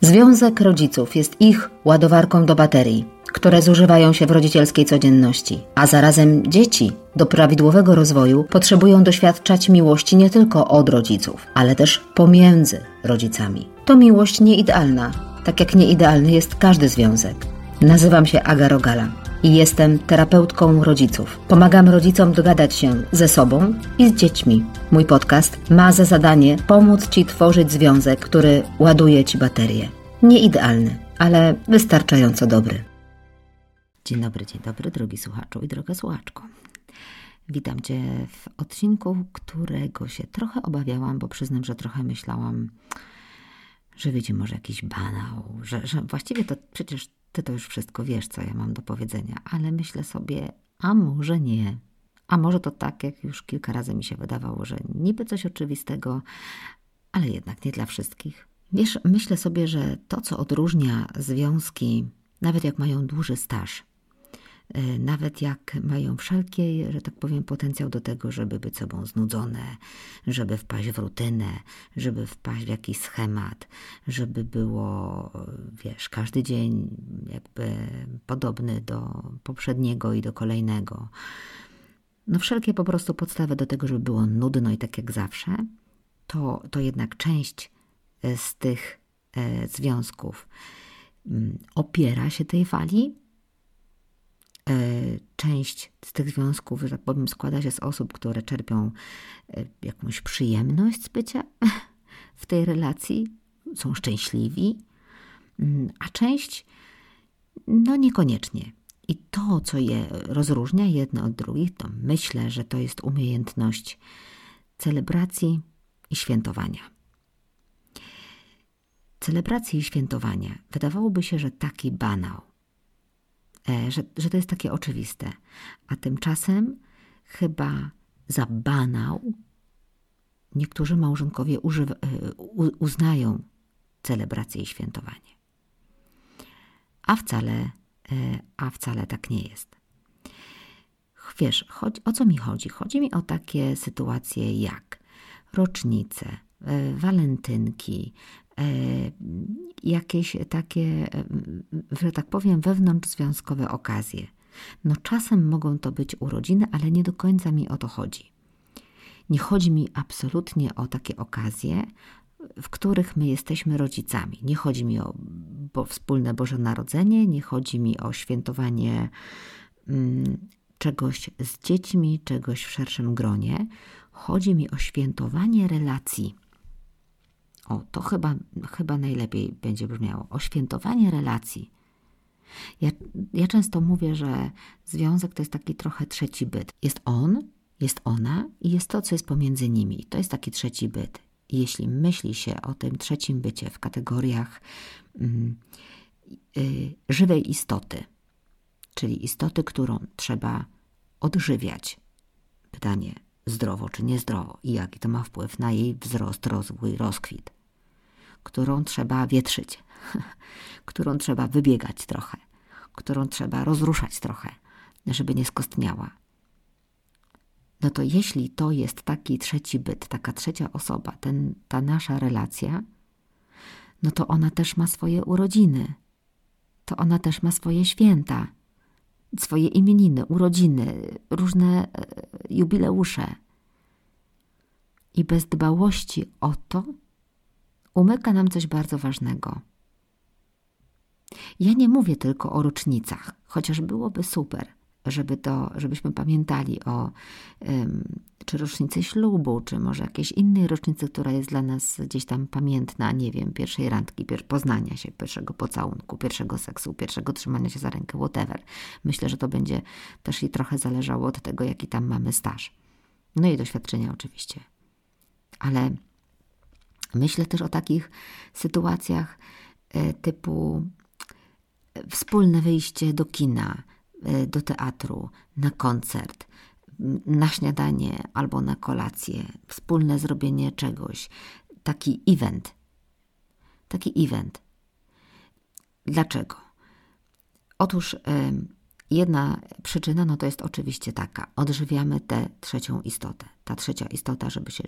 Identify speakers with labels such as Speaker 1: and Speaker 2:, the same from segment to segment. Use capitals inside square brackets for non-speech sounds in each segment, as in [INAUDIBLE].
Speaker 1: Związek rodziców jest ich ładowarką do baterii, które zużywają się w rodzicielskiej codzienności, a zarazem dzieci do prawidłowego rozwoju potrzebują doświadczać miłości nie tylko od rodziców, ale też pomiędzy rodzicami. To miłość nieidealna, tak jak nieidealny jest każdy związek. Nazywam się Aga Rogala i jestem terapeutką rodziców. Pomagam rodzicom dogadać się ze sobą i z dziećmi. Mój podcast ma za zadanie pomóc Ci tworzyć związek, który ładuje Ci baterię. Nie idealny, ale wystarczająco dobry. Dzień dobry, dzień dobry, drogi słuchaczu i droga słuchaczko. Witam Cię w odcinku, którego się trochę obawiałam, bo przyznam, że trochę myślałam, że wyjdzie może jakiś banał, że, że właściwie to przecież ty to już wszystko wiesz, co ja mam do powiedzenia, ale myślę sobie, a może nie. A może to tak, jak już kilka razy mi się wydawało, że niby coś oczywistego, ale jednak nie dla wszystkich. Wiesz, myślę sobie, że to, co odróżnia związki, nawet jak mają duży staż, nawet jak mają wszelki, że tak powiem, potencjał do tego, żeby być sobą znudzone, żeby wpaść w rutynę, żeby wpaść w jakiś schemat, żeby było, wiesz, każdy dzień jakby podobny do poprzedniego i do kolejnego. No wszelkie po prostu podstawy do tego, żeby było nudno i tak jak zawsze, to, to jednak część e, z tych e, związków mm, opiera się tej fali, E, część z tych związków, że tak powiem, składa się z osób, które czerpią e, jakąś przyjemność z bycia w tej relacji, są szczęśliwi, mm, a część no niekoniecznie. I to, co je rozróżnia jedno od drugich, to myślę, że to jest umiejętność celebracji i świętowania. Celebracji i świętowania. Wydawałoby się, że taki banał, E, że, że to jest takie oczywiste. A tymczasem chyba za banał niektórzy małżonkowie e, uznają celebrację i świętowanie. A wcale, e, a wcale tak nie jest. Wiesz, chodzi, o co mi chodzi? Chodzi mi o takie sytuacje jak rocznice, walentynki, E, jakieś takie, e, że tak powiem, wewnątrzzwiązkowe okazje. No czasem mogą to być urodziny, ale nie do końca mi o to chodzi. Nie chodzi mi absolutnie o takie okazje, w których my jesteśmy rodzicami. Nie chodzi mi o bo wspólne Boże Narodzenie, nie chodzi mi o świętowanie mm, czegoś z dziećmi, czegoś w szerszym gronie. Chodzi mi o świętowanie relacji o, to chyba, chyba najlepiej będzie brzmiało. O świętowanie relacji. Ja, ja często mówię, że związek to jest taki trochę trzeci byt. Jest on, jest ona i jest to, co jest pomiędzy nimi. To jest taki trzeci byt. I jeśli myśli się o tym trzecim bycie w kategoriach mm, y, żywej istoty, czyli istoty, którą trzeba odżywiać, pytanie zdrowo czy niezdrowo i jaki to ma wpływ na jej wzrost, rozwój, rozkwit którą trzeba wietrzyć, [LAUGHS] którą trzeba wybiegać trochę, którą trzeba rozruszać trochę, żeby nie skostniała. No to jeśli to jest taki trzeci byt, taka trzecia osoba, ten, ta nasza relacja, no to ona też ma swoje urodziny, to ona też ma swoje święta, swoje imieniny, urodziny, różne e, jubileusze. I bez dbałości o to, umyka nam coś bardzo ważnego. Ja nie mówię tylko o rocznicach, chociaż byłoby super, żeby to, żebyśmy pamiętali o czy rocznicy ślubu, czy może jakiejś innej rocznicy, która jest dla nas gdzieś tam pamiętna, nie wiem, pierwszej randki, pier poznania się, pierwszego pocałunku, pierwszego seksu, pierwszego trzymania się za rękę, whatever. Myślę, że to będzie też i trochę zależało od tego, jaki tam mamy staż. No i doświadczenia oczywiście. Ale Myślę też o takich sytuacjach e, typu e, wspólne wyjście do kina, e, do teatru, na koncert, na śniadanie albo na kolację, wspólne zrobienie czegoś, taki event. Taki event. Dlaczego? Otóż jedna przyczyna no to jest oczywiście taka: odżywiamy tę trzecią istotę. Ta trzecia istota, żeby się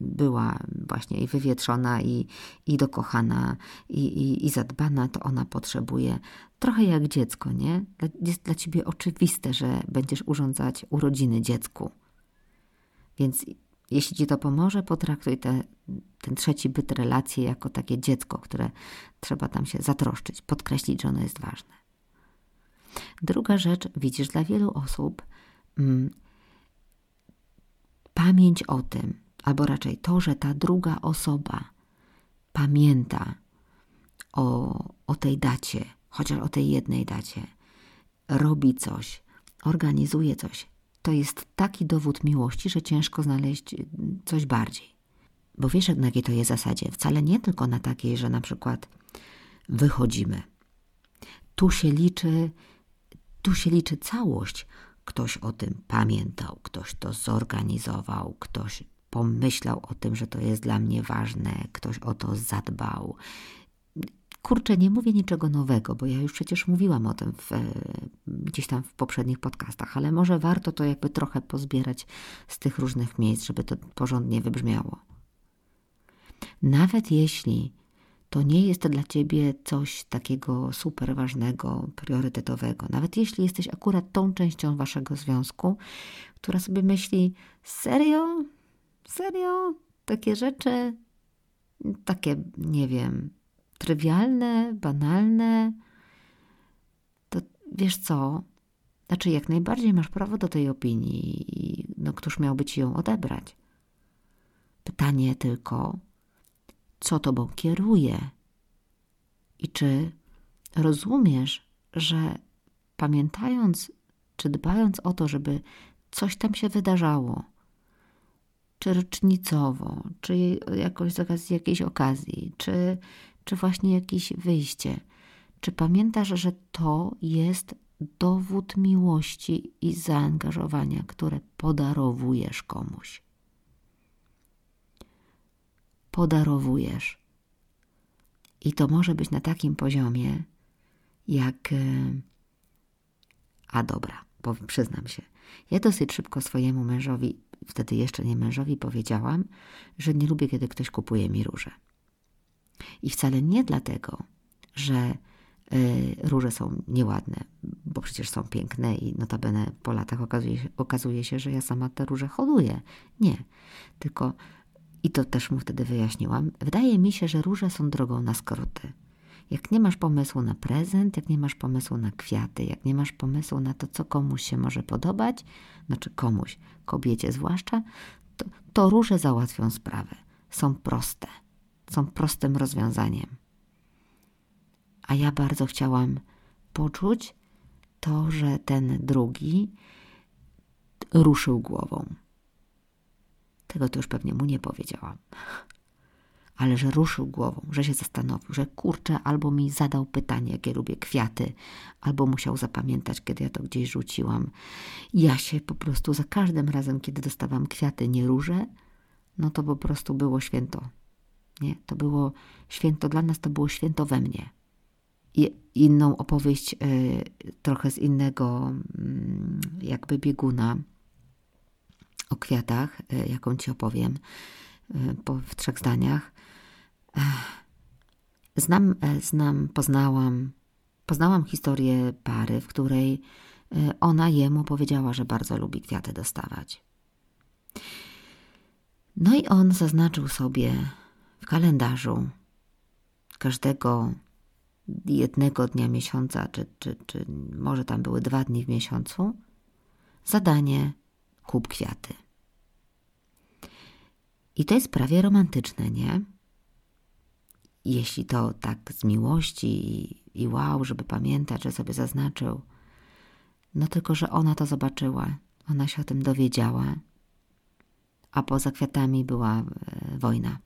Speaker 1: była właśnie i wywietrzona, i, i dokochana, i, i, i zadbana, to ona potrzebuje trochę jak dziecko, nie? Jest dla ciebie oczywiste, że będziesz urządzać urodziny dziecku. Więc jeśli ci to pomoże, potraktuj te, ten trzeci byt relacji jako takie dziecko, które trzeba tam się zatroszczyć, podkreślić, że ono jest ważne. Druga rzecz, widzisz, dla wielu osób mm, pamięć o tym, albo raczej to, że ta druga osoba pamięta o, o tej dacie, chociaż o tej jednej dacie, robi coś, organizuje coś, to jest taki dowód miłości, że ciężko znaleźć coś bardziej. Bo wiesz, na jakiej to jest zasadzie? Wcale nie tylko na takiej, że na przykład wychodzimy. Tu się liczy, tu się liczy całość. Ktoś o tym pamiętał, ktoś to zorganizował, ktoś pomyślał o tym, że to jest dla mnie ważne, ktoś o to zadbał. Kurczę, nie mówię niczego nowego, bo ja już przecież mówiłam o tym w, gdzieś tam w poprzednich podcastach, ale może warto to jakby trochę pozbierać z tych różnych miejsc, żeby to porządnie wybrzmiało. Nawet jeśli to nie jest dla ciebie coś takiego super ważnego, priorytetowego, nawet jeśli jesteś akurat tą częścią waszego związku, która sobie myśli: serio, serio, takie rzeczy, takie, nie wiem, trywialne, banalne, to wiesz co? Znaczy, jak najbardziej masz prawo do tej opinii, no któż miałby ci ją odebrać? Pytanie tylko, co tobą kieruje? I czy rozumiesz, że pamiętając, czy dbając o to, żeby coś tam się wydarzało, czy rocznicowo, czy jakoś z okazji jakiejś okazji, czy czy właśnie jakieś wyjście. Czy pamiętasz, że to jest dowód miłości i zaangażowania, które podarowujesz komuś? Podarowujesz. I to może być na takim poziomie, jak. E, a dobra, przyznam się. Ja dosyć szybko swojemu mężowi, wtedy jeszcze nie mężowi, powiedziałam, że nie lubię, kiedy ktoś kupuje mi róże. I wcale nie dlatego, że y, róże są nieładne, bo przecież są piękne i notabene po latach okazuje się, okazuje się, że ja sama te róże hoduję. Nie, tylko i to też mu wtedy wyjaśniłam. Wydaje mi się, że róże są drogą na skróty. Jak nie masz pomysłu na prezent, jak nie masz pomysłu na kwiaty, jak nie masz pomysłu na to, co komuś się może podobać, znaczy komuś, kobiecie zwłaszcza, to, to róże załatwią sprawę. Są proste są prostym rozwiązaniem. A ja bardzo chciałam poczuć to, że ten drugi ruszył głową. Tego to już pewnie mu nie powiedziałam. Ale że ruszył głową, że się zastanowił, że kurczę, albo mi zadał pytanie, jakie lubię kwiaty, albo musiał zapamiętać, kiedy ja to gdzieś rzuciłam. Ja się po prostu za każdym razem, kiedy dostawam kwiaty, nie róże, no to po prostu było święto nie? To było święto dla nas, to było święto we mnie. I inną opowieść y, trochę z innego y, jakby bieguna o kwiatach, y, jaką ci opowiem po, w trzech zdaniach. Znam, e, znam, poznałam, poznałam historię pary, w której ona jemu powiedziała, że bardzo lubi kwiaty dostawać. No i on zaznaczył sobie w kalendarzu każdego jednego dnia miesiąca, czy, czy, czy może tam były dwa dni w miesiącu, zadanie kup kwiaty. I to jest prawie romantyczne, nie? Jeśli to tak z miłości i, i wow, żeby pamiętać, że sobie zaznaczył, no tylko, że ona to zobaczyła, ona się o tym dowiedziała, a poza kwiatami była e, wojna.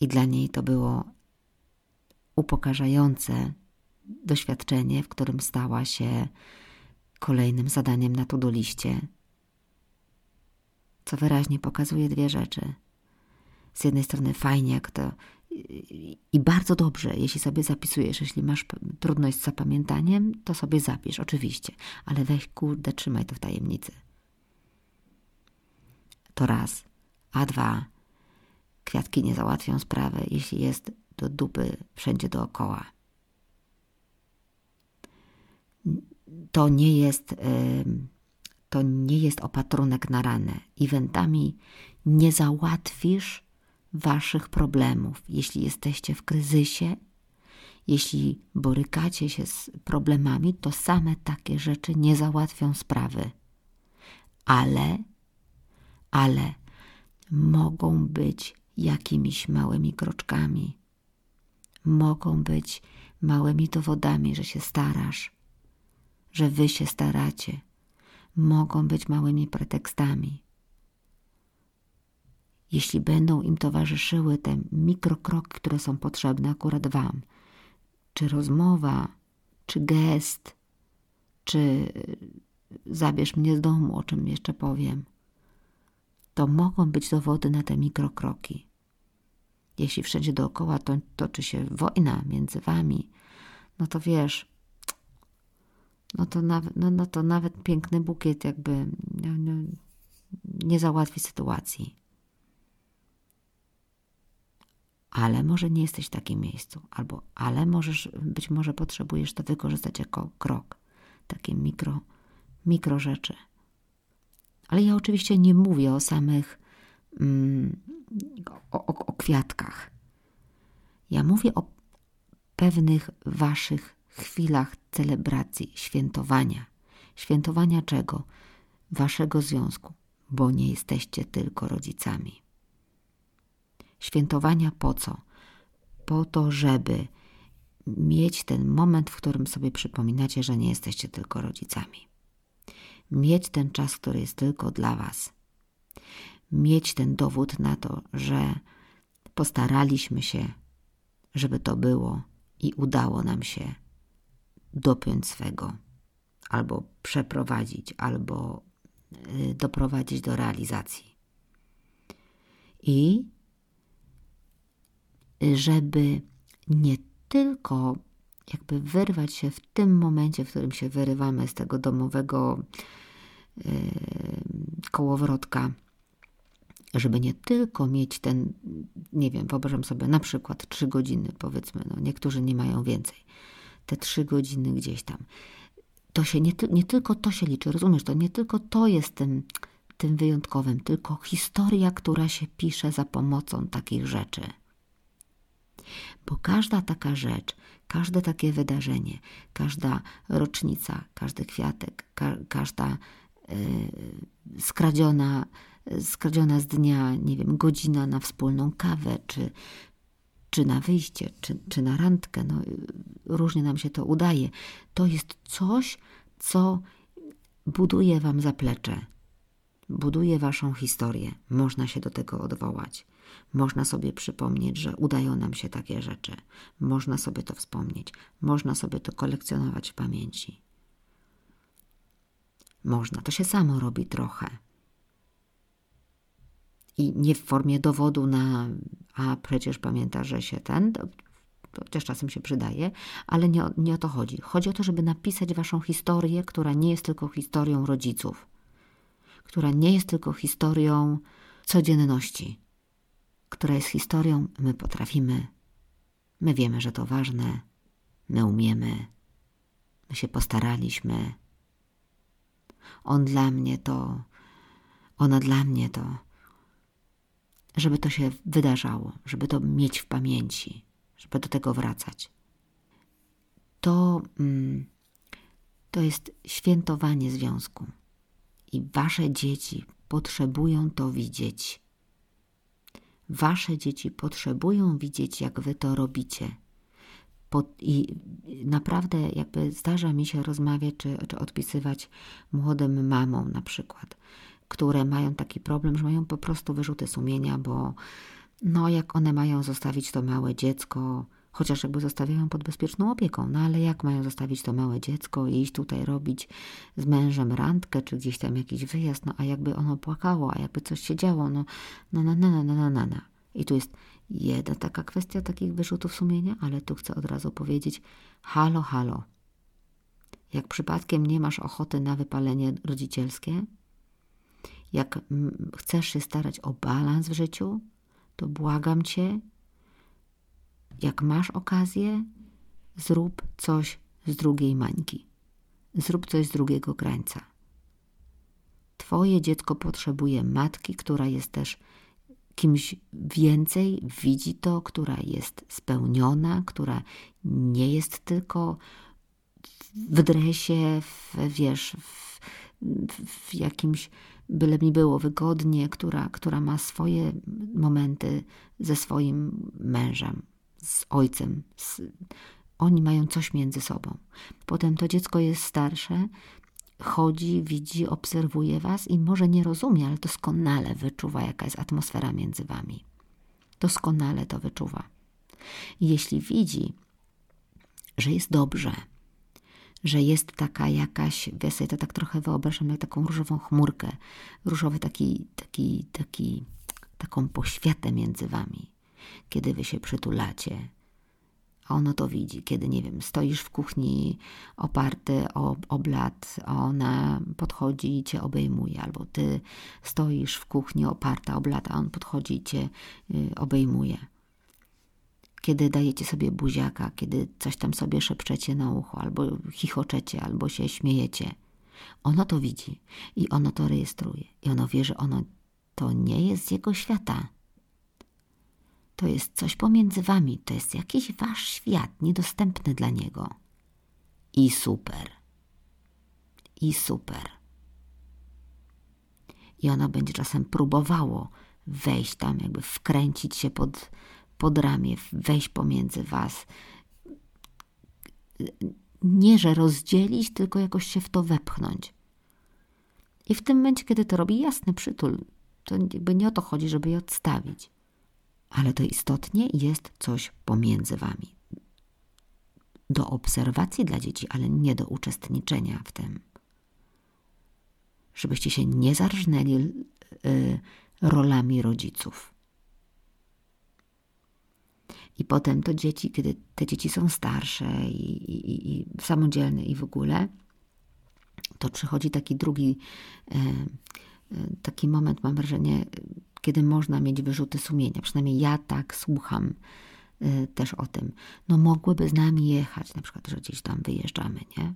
Speaker 1: I dla niej to było upokarzające doświadczenie, w którym stała się kolejnym zadaniem na to liście, co wyraźnie pokazuje dwie rzeczy. Z jednej strony fajnie, jak to i bardzo dobrze, jeśli sobie zapisujesz, jeśli masz trudność z zapamiętaniem, to sobie zapisz, oczywiście, ale weź kurde, trzymaj to w tajemnicy. To raz. A dwa. Kwiatki nie załatwią sprawy, jeśli jest do dupy wszędzie dookoła. To nie jest, to nie jest opatrunek na ranę. Eventami nie załatwisz waszych problemów. Jeśli jesteście w kryzysie, jeśli borykacie się z problemami, to same takie rzeczy nie załatwią sprawy. Ale, ale mogą być jakimiś małymi kroczkami, mogą być małymi dowodami, że się starasz, że wy się staracie, mogą być małymi pretekstami. Jeśli będą im towarzyszyły te mikrokroki, które są potrzebne akurat Wam, czy rozmowa, czy gest, czy zabierz mnie z domu, o czym jeszcze powiem, to mogą być dowody na te mikrokroki. Jeśli wszędzie dookoła to, toczy się wojna między wami, no to wiesz, no to nawet, no, no to nawet piękny bukiet jakby no, no, nie załatwi sytuacji. Ale może nie jesteś w takim miejscu, albo ale możesz, być może potrzebujesz to wykorzystać jako krok, takie mikro, mikro rzeczy. Ale ja oczywiście nie mówię o samych mm, o, o, o kwiatkach. Ja mówię o pewnych waszych chwilach celebracji, świętowania. Świętowania czego? Waszego związku, bo nie jesteście tylko rodzicami. Świętowania po co? Po to, żeby mieć ten moment, w którym sobie przypominacie, że nie jesteście tylko rodzicami. Mieć ten czas, który jest tylko dla Was. Mieć ten dowód na to, że postaraliśmy się, żeby to było i udało nam się dopiąć swego, albo przeprowadzić, albo y, doprowadzić do realizacji. I żeby nie tylko jakby wyrwać się w tym momencie, w którym się wyrywamy z tego domowego yy, kołowrotka, żeby nie tylko mieć ten, nie wiem, wyobrażam sobie na przykład trzy godziny, powiedzmy, no niektórzy nie mają więcej, te trzy godziny gdzieś tam. To się nie, nie tylko to się liczy, rozumiesz, to nie tylko to jest tym, tym wyjątkowym, tylko historia, która się pisze za pomocą takich rzeczy. Bo każda taka rzecz, każde takie wydarzenie, każda rocznica, każdy kwiatek, ka każda yy, skradziona, skradziona z dnia, nie wiem, godzina na wspólną kawę, czy, czy na wyjście, czy, czy na randkę, no, różnie nam się to udaje. To jest coś, co buduje Wam zaplecze, buduje Waszą historię. Można się do tego odwołać. Można sobie przypomnieć, że udają nam się takie rzeczy. Można sobie to wspomnieć. Można sobie to kolekcjonować w pamięci. Można. To się samo robi trochę. I nie w formie dowodu na, a przecież pamięta, że się ten, też czasem się przydaje, ale nie, nie o to chodzi. Chodzi o to, żeby napisać waszą historię, która nie jest tylko historią rodziców, która nie jest tylko historią codzienności, która jest historią, my potrafimy, my wiemy, że to ważne, my umiemy, my się postaraliśmy. On dla mnie to, ona dla mnie to, żeby to się wydarzało, żeby to mieć w pamięci, żeby do tego wracać. To, mm, to jest świętowanie związku i wasze dzieci potrzebują to widzieć. Wasze dzieci potrzebują widzieć, jak wy to robicie. I naprawdę jakby zdarza mi się rozmawiać czy, czy odpisywać młodym mamom na przykład, które mają taki problem, że mają po prostu wyrzuty sumienia, bo no jak one mają zostawić to małe dziecko, chociaż jakby zostawiają pod bezpieczną opieką, no ale jak mają zostawić to małe dziecko i iść tutaj robić z mężem randkę, czy gdzieś tam jakiś wyjazd, no a jakby ono płakało, a jakby coś się działo, no na na na na na na na. I tu jest jedna taka kwestia takich wyrzutów sumienia, ale tu chcę od razu powiedzieć halo, halo. Jak przypadkiem nie masz ochoty na wypalenie rodzicielskie, Jak chcesz się starać o balans w życiu, to błagam cię, jak masz okazję, zrób coś z drugiej mańki. Zrób coś z drugiego krańca. Twoje dziecko potrzebuje matki, która jest też kimś więcej, widzi to, która jest spełniona, która nie jest tylko w dresie, w, wiesz, w, w jakimś byle mi było wygodnie, która, która ma swoje momenty ze swoim mężem, z ojcem. Z, oni mają coś między sobą. Potem to dziecko jest starsze, chodzi, widzi, obserwuje was i może nie rozumie, ale doskonale wyczuwa, jaka jest atmosfera między wami. Doskonale to wyczuwa. I jeśli widzi, że jest dobrze, że jest taka jakaś, ja sobie to tak trochę wyobrażam jak taką różową chmurkę, różowy taki, taki, taki, taką poświatę między wami, kiedy wy się przytulacie, a ono to widzi, kiedy, nie wiem, stoisz w kuchni oparty o, o blat, a ona podchodzi i cię obejmuje, albo ty stoisz w kuchni oparta o blat, a on podchodzi i cię y, obejmuje. Kiedy dajecie sobie buziaka, kiedy coś tam sobie szepczecie na ucho, albo chichoczecie, albo się śmiejecie. Ono to widzi i ono to rejestruje. I ono wie, że ono to nie jest z jego świata to jest coś pomiędzy wami, to jest jakiś wasz świat niedostępny dla niego. I super. I super. I ono będzie czasem próbowało wejść tam, jakby wkręcić się pod, pod ramię, wejść pomiędzy was. Nie, że rozdzielić, tylko jakoś się w to wepchnąć. I w tym momencie, kiedy to robi, jasny przytul. To jakby nie o to chodzi, żeby je odstawić ale to istotnie jest coś pomiędzy wami. Do obserwacji dla dzieci, ale nie do uczestniczenia w tym. Żebyście się nie zarżnęli y, rolami rodziców. I potem to dzieci, kiedy te dzieci są starsze i, i, i samodzielne i w ogóle, to przychodzi taki drugi, e, taki moment, mam wrażenie, kiedy można mieć wyrzuty sumienia. Przynajmniej ja tak słucham y, też o tym. No mogłyby z nami jechać, na przykład, że gdzieś tam wyjeżdżamy, nie?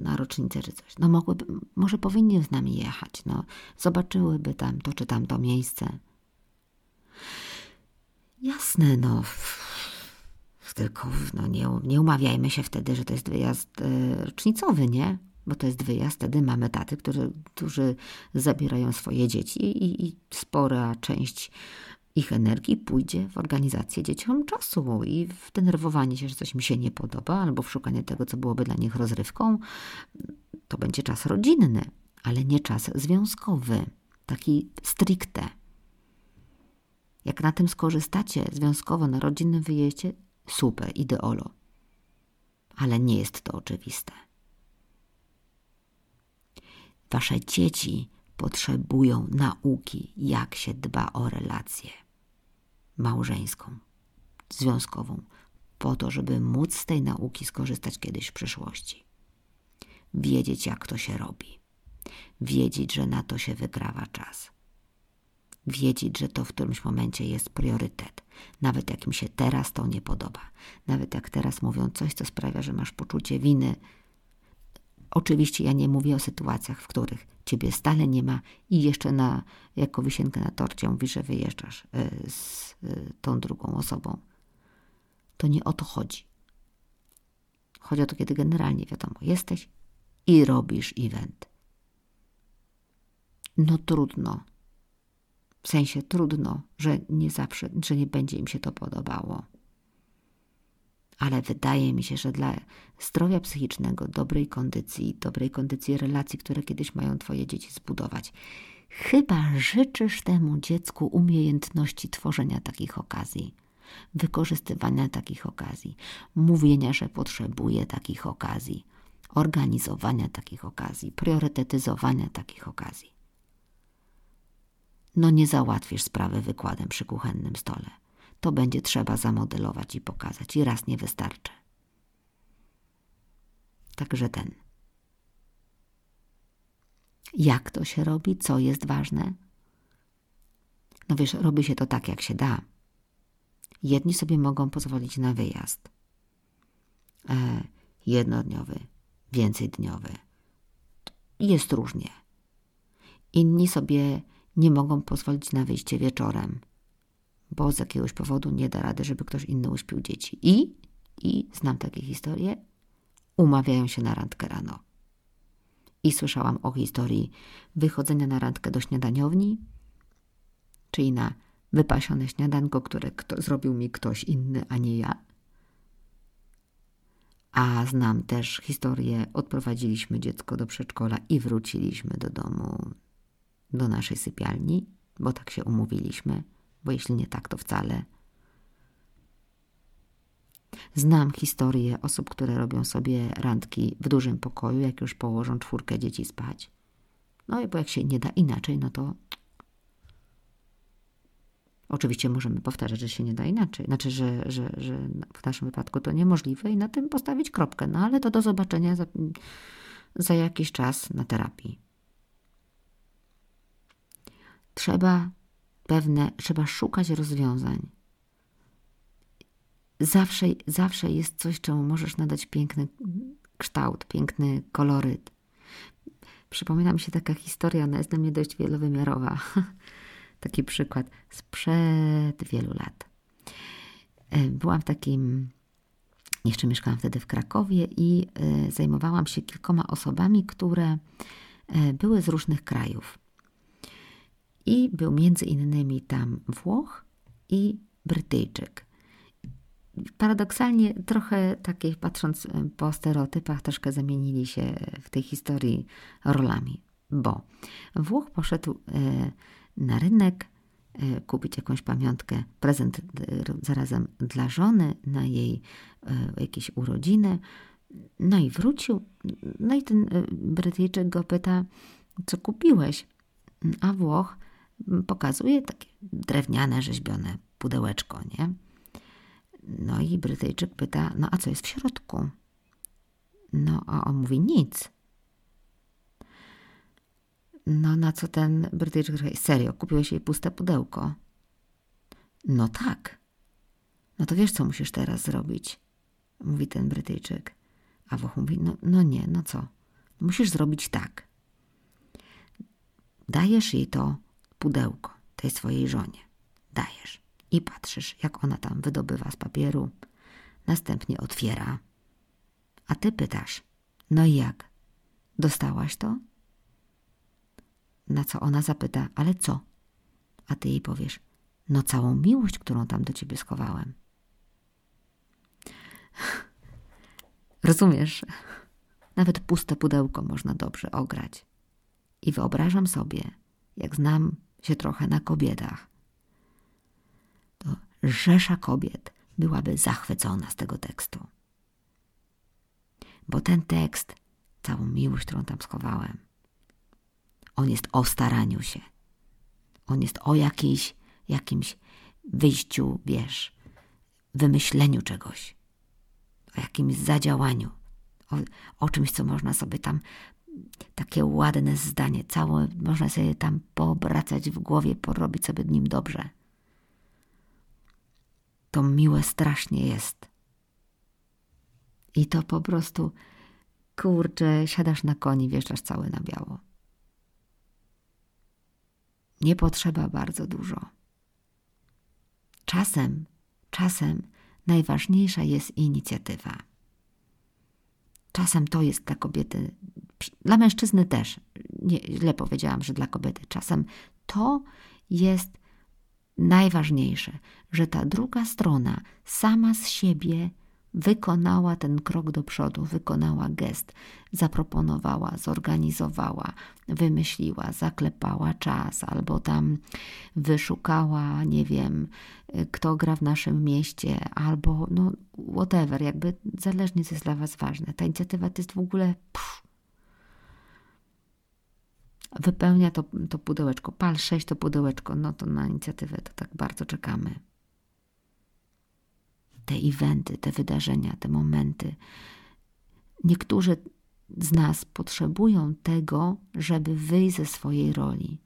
Speaker 1: Na rocznicę czy coś. No mogłyby, może powinny z nami jechać, no. Zobaczyłyby tam to czy tamto miejsce. Jasne, no. Tylko no, nie, nie umawiajmy się wtedy, że to jest wyjazd y, rocznicowy, nie? Bo to jest wyjazd, wtedy mamy taty, którzy, którzy zabierają swoje dzieci i, i spora część ich energii pójdzie w organizację dzieciom czasu i w denerwowanie się, że coś mi się nie podoba, albo w szukanie tego, co byłoby dla nich rozrywką. To będzie czas rodzinny, ale nie czas związkowy, taki stricte. Jak na tym skorzystacie związkowo na rodzinnym wyjeździe, super, ideolo. Ale nie jest to oczywiste. Wasze dzieci potrzebują nauki, jak się dba o relację małżeńską, związkową, po to, żeby móc z tej nauki skorzystać kiedyś w przyszłości. Wiedzieć, jak to się robi. Wiedzieć, że na to się wygrawa czas. Wiedzieć, że to w którymś momencie jest priorytet, nawet jak im się teraz to nie podoba. Nawet jak teraz mówią coś, co sprawia, że masz poczucie winy, Oczywiście ja nie mówię o sytuacjach, w których ciebie stale nie ma i jeszcze na, jako wisienkę na torcie mówisz, że wyjeżdżasz e, z e, tą drugą osobą. To nie o to chodzi. Chodzi o to, kiedy generalnie wiadomo, jesteś i robisz event. No trudno. W sensie trudno, że nie zawsze, że nie będzie im się to podobało ale wydaje mi się, że dla zdrowia psychicznego, dobrej kondycji, dobrej kondycji relacji, które kiedyś mają Twoje dzieci zbudować, chyba życzysz temu dziecku umiejętności tworzenia takich okazji, wykorzystywania takich okazji, mówienia, że potrzebuje takich okazji, organizowania takich okazji, priorytetyzowania takich okazji. No nie załatwisz sprawy wykładem przy kuchennym stole to będzie trzeba zamodelować i pokazać, i raz nie wystarczy. Także ten. Jak to się robi? Co jest ważne? No wiesz, robi się to tak, jak się da. Jedni sobie mogą pozwolić na wyjazd. E, jednodniowy, więcejdniowy. Jest różnie. Inni sobie nie mogą pozwolić na wyjście wieczorem, bo z jakiegoś powodu nie da rady, żeby ktoś inny uśpił dzieci. I, i znam takie historie, umawiają się na randkę rano. I słyszałam o historii wychodzenia na randkę do śniadaniowni, czyli na wypasione śniadanko, które kto, zrobił mi ktoś inny, a nie ja. A znam też historię, odprowadziliśmy dziecko do przedszkola i wróciliśmy do domu, do naszej sypialni, bo tak się umówiliśmy, bo jeśli nie tak, to wcale. Znam historię osób, które robią sobie randki w dużym pokoju, jak już położą czwórkę dzieci spać. No i bo jak się nie da inaczej, no to Oczywiście możemy powtarzać, że się nie da inaczej. Znaczy, że, że, że w naszym wypadku to niemożliwe i na tym postawić kropkę. No ale to do zobaczenia za, za jakiś czas na terapii. Trzeba pewne, trzeba szukać rozwiązań. Zawsze, zawsze jest coś, czemu możesz nadać piękny kształt, piękny koloryt. Przypomina mi się taka historia, ona jest dla mnie dość wielowymiarowa. [LAUGHS] Taki przykład sprzed wielu lat. E, byłam w takim, jeszcze mieszkałam wtedy w Krakowie i e, zajmowałam się kilkoma osobami, które e, były z różnych krajów. I był między innymi tam Włoch i Brytyjczyk. Paradoksalnie, trochę takie, patrząc po stereotypach, troszkę zamienili się w tej historii rolami, bo Włoch poszedł na rynek, e, kupić jakąś pamiątkę, prezent e, zarazem dla żony na jej e, jakieś urodziny. No i wrócił. No i ten Brytyjczyk go pyta, co kupiłeś? A Włoch pokazuje takie drewniane, rzeźbione pudełeczko, nie? No i Brytyjczyk pyta, no a co jest w środku? No a on mówi nic. No na co ten Brytyjczyk serio, kupiłeś jej puste pudełko? No tak. No to wiesz, co musisz teraz zrobić? Mówi ten Brytyjczyk. A Włoch mówi, no, no nie, no co? Musisz zrobić tak. Dajesz jej to pudełko, tej swojej żonie. Dajesz. I patrzysz, jak ona tam wydobywa z papieru. Następnie otwiera. A ty pytasz, no i jak? Dostałaś to? Na co ona zapyta, ale co? A ty jej powiesz, no całą miłość, którą tam do ciebie schowałem. [LAUGHS] Rozumiesz? Nawet puste pudełko można dobrze ograć. I wyobrażam sobie, jak znam się trochę na kobietach, to rzesza kobiet byłaby zachwycona z tego tekstu. Bo ten tekst, całą miłość, którą tam schowałem, on jest o staraniu się. On jest o jakiejś, jakimś wyjściu, wiesz, wymyśleniu czegoś, o jakimś zadziałaniu, o, o czymś, co można sobie tam, takie ładne zdanie, całe, można sobie tam poobracać w głowie, porobić sobie nim dobrze. To miłe strasznie jest. I to po prostu, kurczę, siadasz na koni, wjeżdżasz cały na biało. Nie potrzeba bardzo dużo. Czasem, czasem najważniejsza jest inicjatywa. Czasem to jest dla kobiety, dla mężczyzny też, nie, źle powiedziałam, że dla kobiety, czasem to jest najważniejsze, że ta druga strona sama z siebie wykonała ten krok do przodu, wykonała gest, zaproponowała, zorganizowała, wymyśliła, zaklepała czas, albo tam wyszukała, nie wiem, kto gra w naszym mieście, albo no whatever, jakby zależnie co jest dla Was ważne. Ta inicjatywa to jest w ogóle. Pff, wypełnia to, to pudełeczko, pal 6 to pudełeczko, no to na inicjatywę to tak bardzo czekamy te eventy, te wydarzenia, te momenty. Niektórzy z nas potrzebują tego, żeby wyjść ze swojej roli.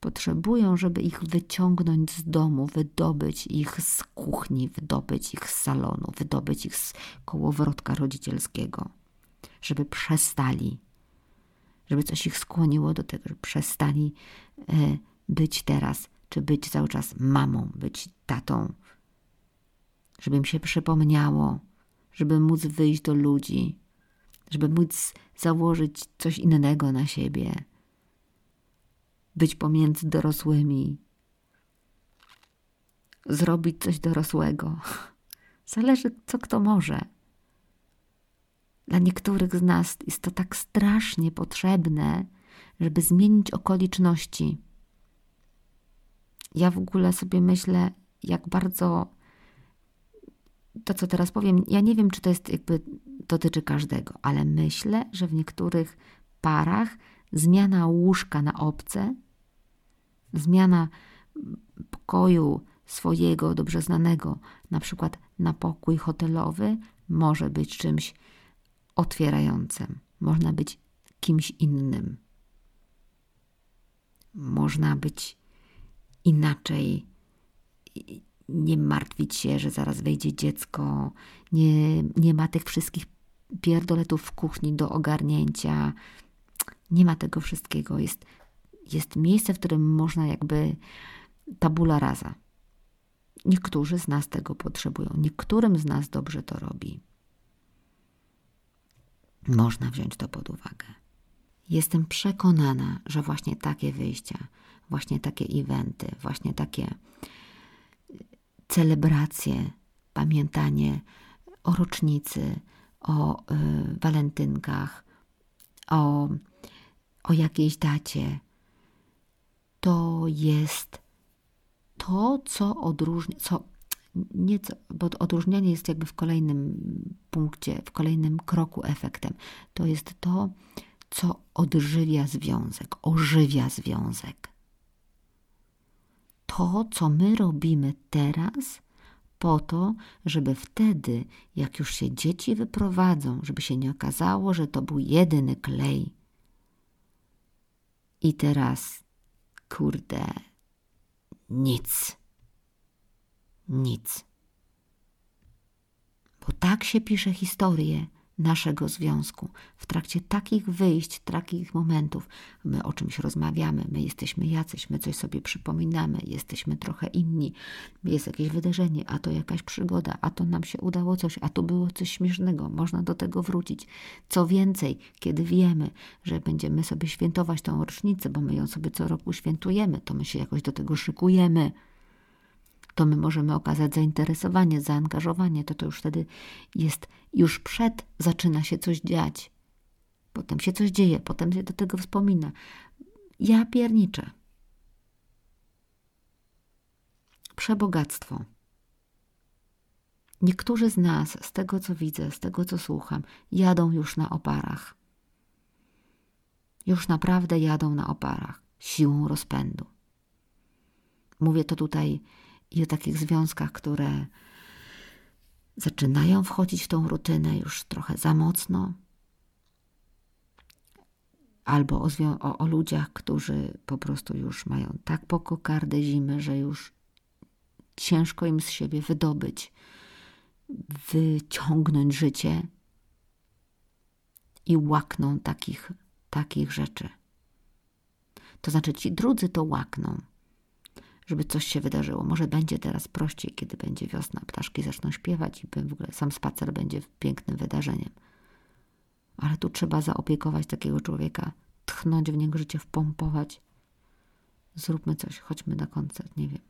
Speaker 1: Potrzebują, żeby ich wyciągnąć z domu, wydobyć ich z kuchni, wydobyć ich z salonu, wydobyć ich z kołowrotka rodzicielskiego, żeby przestali, żeby coś ich skłoniło do tego, żeby przestali e, być teraz, czy być cały czas mamą, być tatą, żeby im się przypomniało, żeby móc wyjść do ludzi, żeby móc założyć coś innego na siebie, być pomiędzy dorosłymi, zrobić coś dorosłego. [LAUGHS] Zależy, co kto może. Dla niektórych z nas jest to tak strasznie potrzebne, żeby zmienić okoliczności. Ja w ogóle sobie myślę, jak bardzo to, co teraz powiem, ja nie wiem, czy to jest jakby dotyczy każdego, ale myślę, że w niektórych parach zmiana łóżka na obce, zmiana pokoju swojego dobrze znanego, na przykład na pokój hotelowy, może być czymś otwierającym. Można być kimś innym. Można być inaczej nie martwić się, że zaraz wejdzie dziecko, nie, nie ma tych wszystkich pierdoletów w kuchni do ogarnięcia. Nie ma tego wszystkiego. Jest, jest miejsce, w którym można jakby tabula rasa. Niektórzy z nas tego potrzebują, niektórym z nas dobrze to robi. Można wziąć to pod uwagę. Jestem przekonana, że właśnie takie wyjścia, właśnie takie eventy, właśnie takie celebracje, pamiętanie o rocznicy, o y, walentynkach, o, o jakiejś dacie. To jest to, co odróżnia, co nieco, bo odróżnianie jest jakby w kolejnym punkcie, w kolejnym kroku efektem. To jest to, co odżywia związek, ożywia związek to, co my robimy teraz, po to, żeby wtedy, jak już się dzieci wyprowadzą, żeby się nie okazało, że to był jedyny klej. I teraz, kurde, nic. Nic. Bo tak się pisze historię naszego związku. W trakcie takich wyjść, takich momentów, my o czymś rozmawiamy, my jesteśmy jacyś, my coś sobie przypominamy, jesteśmy trochę inni, jest jakieś wydarzenie, a to jakaś przygoda, a to nam się udało coś, a tu było coś śmiesznego, można do tego wrócić. Co więcej, kiedy wiemy, że będziemy sobie świętować tą rocznicę, bo my ją sobie co roku świętujemy, to my się jakoś do tego szykujemy to my możemy okazać zainteresowanie, zaangażowanie, to to już wtedy jest, już przed zaczyna się coś dziać. Potem się coś dzieje, potem się do tego wspomina. Ja pierniczę. Przebogactwo. Niektórzy z nas, z tego co widzę, z tego co słucham, jadą już na oparach. Już naprawdę jadą na oparach, siłą rozpędu. Mówię to tutaj i o takich związkach, które zaczynają wchodzić w tą rutynę już trochę za mocno, albo o, o, o ludziach, którzy po prostu już mają tak po kokardę zimy, że już ciężko im z siebie wydobyć, wyciągnąć życie i łakną takich, takich rzeczy. To znaczy ci drudzy to łakną żeby coś się wydarzyło. Może będzie teraz prościej, kiedy będzie wiosna, ptaszki zaczną śpiewać i w ogóle sam spacer będzie pięknym wydarzeniem. Ale tu trzeba zaopiekować takiego człowieka, tchnąć w niego życie, wpompować. Zróbmy coś, chodźmy na koncert, nie wiem.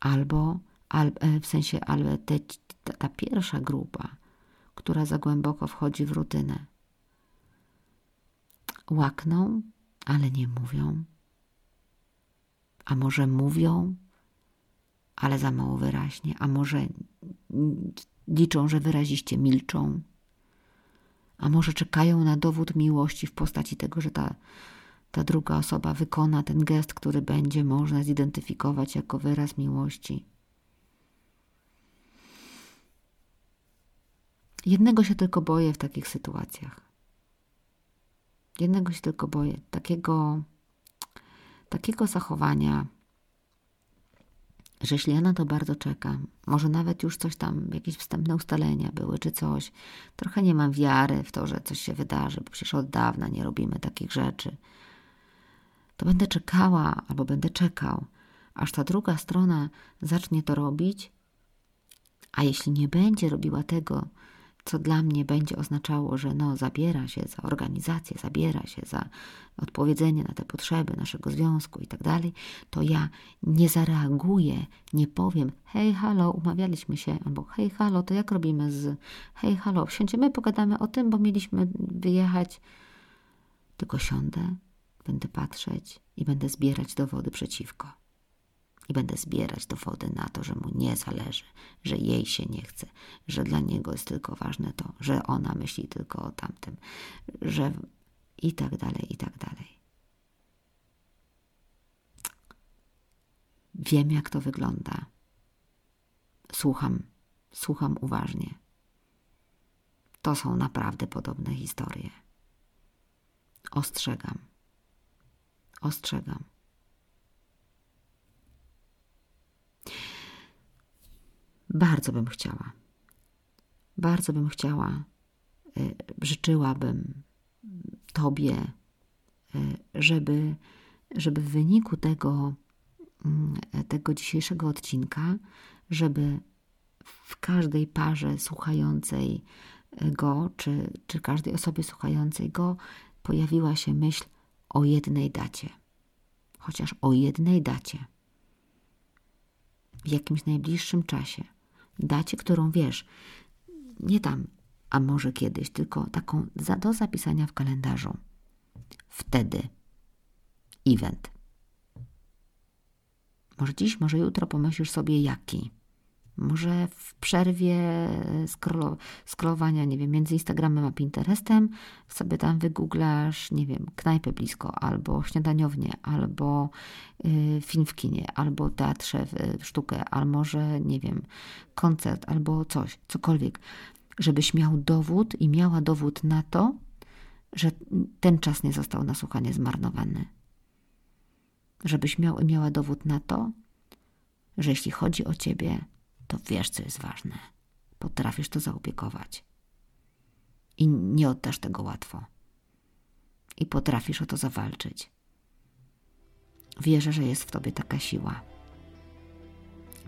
Speaker 1: Albo, al, e, w sensie, ale te, ta, ta pierwsza grupa, która za głęboko wchodzi w rutynę, łakną, ale nie mówią, a może mówią, ale za mało wyraźnie, a może liczą, że wyraziście milczą, a może czekają na dowód miłości w postaci tego, że ta, ta druga osoba wykona ten gest, który będzie można zidentyfikować jako wyraz miłości. Jednego się tylko boję w takich sytuacjach. Jednego się tylko boję. Takiego, takiego zachowania, że jeśli ja na to bardzo czekam, może nawet już coś tam, jakieś wstępne ustalenia były czy coś, trochę nie mam wiary w to, że coś się wydarzy, bo przecież od dawna nie robimy takich rzeczy, to będę czekała albo będę czekał, aż ta druga strona zacznie to robić, a jeśli nie będzie robiła tego, co dla mnie będzie oznaczało, że no, zabiera się za organizację, zabiera się za odpowiedzenie na te potrzeby naszego związku i tak dalej, to ja nie zareaguję, nie powiem hej, halo, umawialiśmy się, albo hej, halo, to jak robimy z hej, halo, wsiądziemy, pogadamy o tym, bo mieliśmy wyjechać. Tylko siądę, będę patrzeć i będę zbierać dowody przeciwko i będę zbierać dowody na to, że mu nie zależy, że jej się nie chce, że dla niego jest tylko ważne to, że ona myśli tylko o tamtym, że i tak dalej, i tak dalej. Wiem, jak to wygląda. Słucham, słucham uważnie. To są naprawdę podobne historie. Ostrzegam. Ostrzegam. Bardzo bym chciała. Bardzo bym chciała, y, życzyłabym Tobie, y, żeby, żeby w wyniku tego, mm, tego dzisiejszego odcinka, żeby w każdej parze słuchającej go, czy, czy każdej osobie słuchającej go, pojawiła się myśl o jednej dacie. Chociaż o jednej dacie. W jakimś najbliższym czasie dacie, którą wiesz, nie tam, a może kiedyś, tylko taką za, do zapisania w kalendarzu. Wtedy event. Może dziś, może jutro pomyślisz sobie jaki. Może w przerwie scrollowania, nie wiem, między Instagramem a Pinterestem sobie tam wygooglasz, nie wiem, knajpę blisko, albo śniadaniownię, albo y, film w kinie, albo teatrze, y, sztukę, albo może, nie wiem, koncert, albo coś, cokolwiek. Żebyś miał dowód i miała dowód na to, że ten czas nie został na słuchanie zmarnowany. Żebyś miał i miała dowód na to, że jeśli chodzi o ciebie, to wiesz, co jest ważne. Potrafisz to zaopiekować. I nie oddasz tego łatwo. I potrafisz o to zawalczyć. Wierzę, że jest w tobie taka siła.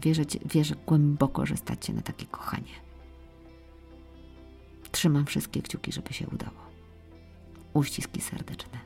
Speaker 1: Wierzę, wierzę głęboko, że stać się na takie kochanie. Trzymam wszystkie kciuki, żeby się udało. Uściski serdeczne.